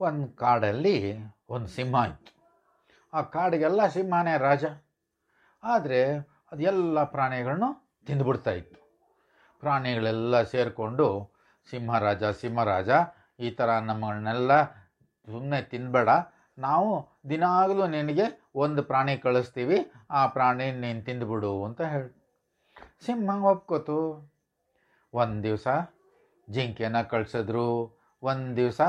ಒಂದು ಕಾಡಲ್ಲಿ ಒಂದು ಸಿಂಹ ಇತ್ತು. ಆ ಕಾಡಿಗೆಲ್ಲ ಸಿಂಹನೇ ರಾಜ. ಆದರೆ ಅದೆಲ್ಲ ಪ್ರಾಣಿಗಳನ್ನು ತಿಂದುಬಿಡ್ತಾ ಇತ್ತು. ಪ್ರಾಣಿಗಳೆಲ್ಲ ಸೇರಿಕೊಂಡು ಸಿಂಹರಾಜ ಸಿಂಹರಾಜ ಈ ಥರ ನಮ್ಮನ್ನೆಲ್ಲ ಸುಮ್ಮನೆ ತಿನ್ಬೇಡ. ನಾವು ದಿನಾಗಲೂ ನಿನಗೆ ಒಂದು ಪ್ರಾಣಿ ಕಳಿಸ್ತೀವಿ. ಆ ಪ್ರಾಣಿ ನೀನು ತಿಂದುಬಿಡು ಅಂತ ಹೇಳಿ. ಸಿಂಹ ಒಪ್ಕೋತು. ಒಂದು ದಿವಸ ಜಿಂಕೆನ ಕಳಿಸಿದ್ರು. ಒಂದು ದಿವಸ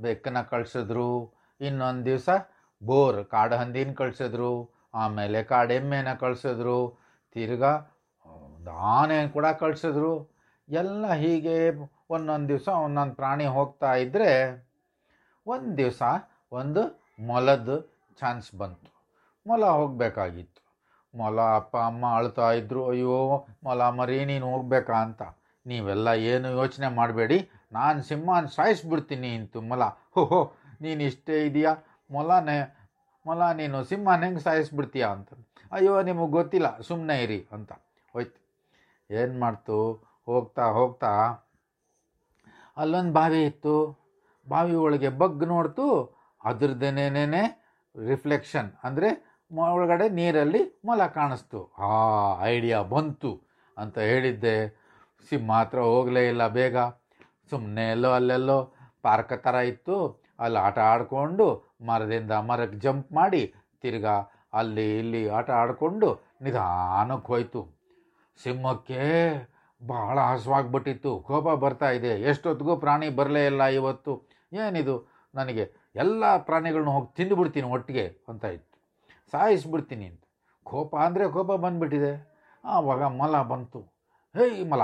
ಬೆಕ್ಕನ್ನ ಕಳಿಸಿದ್ರು, ಇನ್ನೊಂದು ದಿವಸ ಬೋರ್ ಕಾಡು ಹಂದಿನ ಕಳಿಸಿದ್ರು, ಆಮೇಲೆ ಕಾಡೆಮ್ಮೆನ ಕಳಿಸಿದ್ರು, ತಿರ್ಗಾ ಆನೆ ಕೂಡ ಕಳಿಸಿದ್ರು. ಎಲ್ಲ ಹೀಗೆ ಒಂದೊಂದು ದಿವಸ ಒಂದೊಂದು ಪ್ರಾಣಿ ಹೋಗ್ತಾ ಇದ್ದರೆ ಒಂದು ದಿವಸ ಒಂದು ಮೊಲದ ಚಾನ್ಸ್ ಬಂತು. ಮೊಲ ಹೋಗಬೇಕಾಗಿತ್ತು. ಮೊಲ ಅಪ್ಪ, ಅಮ್ಮ ಅಳ್ತಾ ಇದ್ರು, ಅಯ್ಯೋ, ಮೊಲ ಮರಿ, ನೀನು ಹೋಗ್ಬೇಕಾ? ಅಂತ. ನೀವೆಲ್ಲ ಏನು ಯೋಚನೆ ಮಾಡಬೇಡಿ. ನಾನು ಸಿಂಹನ ಸಾಯಿಸ್ಬಿಡ್ತೀನಿ ಹೋ ಹೋ, ನೀನು ಇಷ್ಟೇ ಇದೆಯಾ? ಮೊಲನೇ, ಮೊಲ, ನೀನು ಸಿಂಹನ ಹೆಂಗೆ ಸಾಯಿಸ್ಬಿಡ್ತೀಯ ಅಂತ. ಅಯ್ಯೋ, ನಿಮಗೆ ಗೊತ್ತಿಲ್ಲ ಸುಮ್ಮನೆ ಇರಿ ಅಂತ. ಹೋಯ್ತು. ಏನು ಮಾಡ್ತು? ಹೋಗ್ತಾ ಹೋಗ್ತಾ ಅಲ್ಲೊಂದು ಬಾವಿ ಇತ್ತು. ಬಾವಿ ಒಳಗೆ ಬಗ್ ನೋಡ್ತು. ಅದ್ರದ್ದೇನೇನೇ ರಿಫ್ಲೆಕ್ಷನ್, ಅಂದರೆ ಒಳಗಡೆ ನೀರಲ್ಲಿ ಮೊಲ ಕಾಣಿಸ್ತು. ಆ, ಐಡಿಯಾ ಬಂತು ಅಂತ ಹೇಳಿದ್ದೆ. ಸಿಂಹ ಹತ್ರ ಹೋಗಲೇ ಇಲ್ಲ ಬೇಗ. ಸುಮ್ಮನೆ ಎಲ್ಲೋ ಅಲ್ಲೆಲ್ಲೋ ಪಾರ್ಕ್ ಥರ ಇತ್ತು. ಅಲ್ಲಿ ಆಟ ಆಡಿಕೊಂಡು ಮರದಿಂದ ಮರಕ್ಕೆ ಜಂಪ್ ಮಾಡಿ ತಿರ್ಗಾ ಅಲ್ಲಿ ಇಲ್ಲಿ ಆಟ ಆಡಿಕೊಂಡು ನಿಧಾನಕ್ಕೆ ಹೋಯ್ತು. ಸಿಂಹಕ್ಕೆ ಬಹಳ ಹಸುವಾಗ್ಬಿಟ್ಟಿತ್ತು. ಕೋಪ ಬರ್ತಾ ಇದೆ. ಎಷ್ಟೊತ್ತಿಗೂ ಪ್ರಾಣಿ ಬರಲೇ ಇಲ್ಲ ಇವತ್ತು. ಏನಿದು? ನನಗೆ ಎಲ್ಲ ಪ್ರಾಣಿಗಳನ್ನ ಹೋಗಿ ತಿಂದುಬಿಡ್ತೀನಿ ಒಟ್ಟಿಗೆ ಅಂತ ಇತ್ತು. ಸಾಯಿಸ್ಬಿಡ್ತೀನಿ ಅಂತ. ಕೋಪ ಅಂದರೆ ಕೋಪ ಬಂದುಬಿಟ್ಟಿದೆ. ಆವಾಗ ಮಲ ಬಂತು. ಹೇಯ್ ಮಲ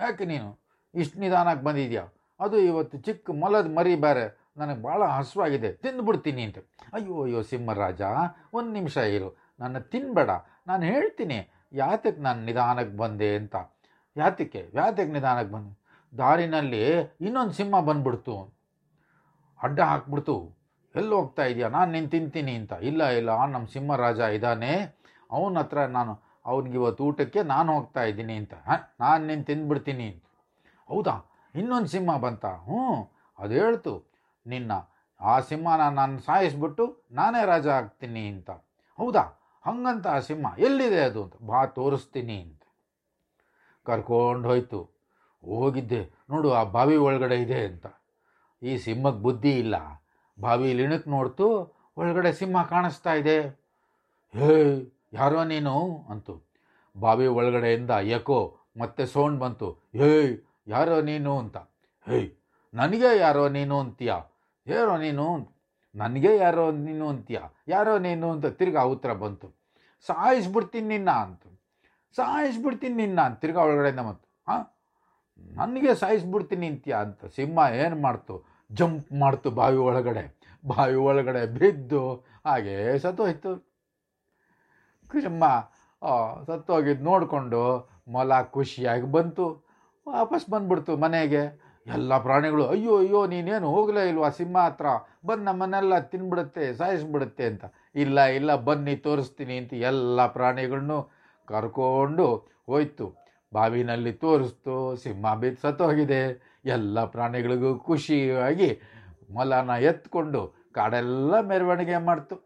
ಯಾಕೆ ನೀನು? ಇಷ್ಟು ನಿಧಾನಕ್ಕೆ ಬಂದಿದ್ಯಾ? ಅದು ಇವತ್ತು ಚಿಕ್ಕ ಮೊಲದ ಮರಿ ಬೇರೆ ನನಗೆ ಭಾಳ ಹಸುವಾಗಿದೆ ತಿಂದುಬಿಡ್ತೀನಿ ಅಂತ. ಅಯ್ಯೋ ಅಯ್ಯೋ, ಸಿಂಹರಾಜ, ಒಂದು ನಿಮಿಷ ಇರು. ನನ್ನ ತಿನ್ನಬೇಡ ನಾನು ಹೇಳ್ತೀನಿ. ಯಾತಕ್ಕೆ ನಾನು ನಿಧಾನಕ್ಕೆ ಬಂದೆ ಅಂತ. ಯಾತಕ್ಕೆ? ಯಾತಕ್ಕೆ ನಿಧಾನಕ್ಕೆ ಬಂದೆ? ದಾರಿನಲ್ಲಿ ಇನ್ನೊಂದು ಸಿಂಹ ಬಂದ್ಬಿಡ್ತು. ಅಡ್ಡ ಹಾಕ್ಬಿಡ್ತು. ಎಲ್ಲಿ ಹೋಗ್ತಾ ಇದೆಯಾ? ನಾನು ನಿನ್ನ ತಿಂತೀನಿ ಅಂತ. ಇಲ್ಲ ಇಲ್ಲ ನಮ್ಮ ಸಿಂಹರಾಜ ಇದ್ದಾನೆ. ಅವನ ಹತ್ರ ನಾನು ಅವನಿಗೆ ಇವತ್ತು ಊಟಕ್ಕೆ ನಾನು ಹೋಗ್ತಾ ಇದ್ದೀನಿ ಅಂತ. ನಾನು ನಿನ್ನ ತಿಂದ್ಬಿಡ್ತೀನಿ ಅಂತ. ಹೌದಾ? ಇನ್ನೊಂದು ಸಿಂಹ ಬಂತ? ಹ್ಞೂ, ಅದು ಹೇಳ್ತು, ನಿನ್ನ ಆ ಸಿಂಹನ ನಾನು ಸಾಯಿಸ್ಬಿಟ್ಟು ನಾನೇ ರಾಜ ಆಗ್ತೀನಿ ಅಂತ. ಹೌದಾ? ಹಂಗಂತ ಆ ಸಿಂಹ, ಎಲ್ಲಿದೆ ಅದು ಅಂತ. ಬಾ, ತೋರಿಸ್ತೀನಿ ಅಂತ. ಕರ್ಕೊಂಡು ಹೋಯ್ತು. ಹೋಗಿದ್ದೆ. ನೋಡು, ಆ ಬಾವಿ ಒಳಗಡೆ ಇದೆ ಅಂತ. ಈ ಸಿಂಹಕ್ಕೆ ಬುದ್ಧಿ ಇಲ್ಲ. ಬಾವಿ ಇಣಕ್ಕೆ ನೋಡ್ತು, ಒಳಗಡೆ ಸಿಂಹ ಕಾಣಿಸ್ತಾ ಇದೆ. ಹೇ ಯಾರೋ ನೀನು ಅಂತು. ಬಾವಿ ಒಳಗಡೆಯಿಂದ ಯಕೋ ಮತ್ತೆ ಸೌಂಡ್ ಬಂತು. ಹೇಯ್, ಯಾರೋ ನೀನು ಅಂತ. ಹೇಯ್, ನನಗೆ ಯಾರೋ ನೀನು ಅಂತೀಯ? ಯಾರೋ ನೀನು ನನಗೆ ಯಾರೋ ನೀನು ಅಂತೀಯ? ಯಾರೋ ನೀನು ಅಂತ ತಿರ್ಗಾ ಉತ್ತರ ಬಂತು. ಸಾಯಿಸ್ಬಿಡ್ತೀನಿ ನಿನ್ನ ಅಂತ. ಸಾಯಿಸ್ಬಿಡ್ತೀನಿ ನಿನ್ನ ಅಂತ ತಿರ್ಗಾ ಒಳಗಡೆಯಿಂದ ಮತ್ತು ಹಾಂ? ನನಗೆ ಸಾಯಿಸ್ಬಿಡ್ತೀನಿ ಅಂತೀಯ ಅಂತ ಸಿಂಹ ಏನು ಮಾಡ್ತು? ಜಂಪ್ ಮಾಡ್ತು ಬಾವಿ ಒಳಗಡೆ. ಬಾವಿ ಒಳಗಡೆ ಬಿದ್ದು ಹಾಗೇ ಸತ್ತೋಯ್ತು. ಸಿಂಹ ಸತ್ತೋಗಿದ್ದು ನೋಡಿಕೊಂಡು ಮೊಲ ಖುಷಿಯಾಗಿ ಬಂತು. ವಾಪಸ್ ಬಂದ್ಬಿಡ್ತು ಮನೆಗೆ. ಎಲ್ಲ ಪ್ರಾಣಿಗಳು, ಅಯ್ಯೋ ಅಯ್ಯೋ, ನೀನೇನು ಹೋಗಲೇ ಇಲ್ವಾ? ಸಿಂಹ ಹತ್ರ. ಬಂದು ನಮ್ಮನ್ನೆಲ್ಲ ತಿನ್ಬಿಡುತ್ತೆ, ಸಾಯಿಸ್ಬಿಡುತ್ತೆ ಅಂತ. ಇಲ್ಲ ಇಲ್ಲ, ಬನ್ನಿ, ತೋರಿಸ್ತೀನಿ, ಅಂತ ಎಲ್ಲ ಪ್ರಾಣಿಗಳನ್ನು ಕರ್ಕೊಂಡು ಹೋಯ್ತು. ಬಾವಿನಲ್ಲಿ ತೋರಿಸ್ತು, ಸಿಂಹ ಬಿದ್ದು ಸತ್ತೋಗಿದೆ. ಎಲ್ಲ ಪ್ರಾಣಿಗಳಿಗೂ ಖುಷಿಯಾಗಿ ಮೊಲನ ಎತ್ಕೊಂಡು ಕಾಡೆಲ್ಲ ಮೆರವಣಿಗೆ ಮಾಡ್ತು.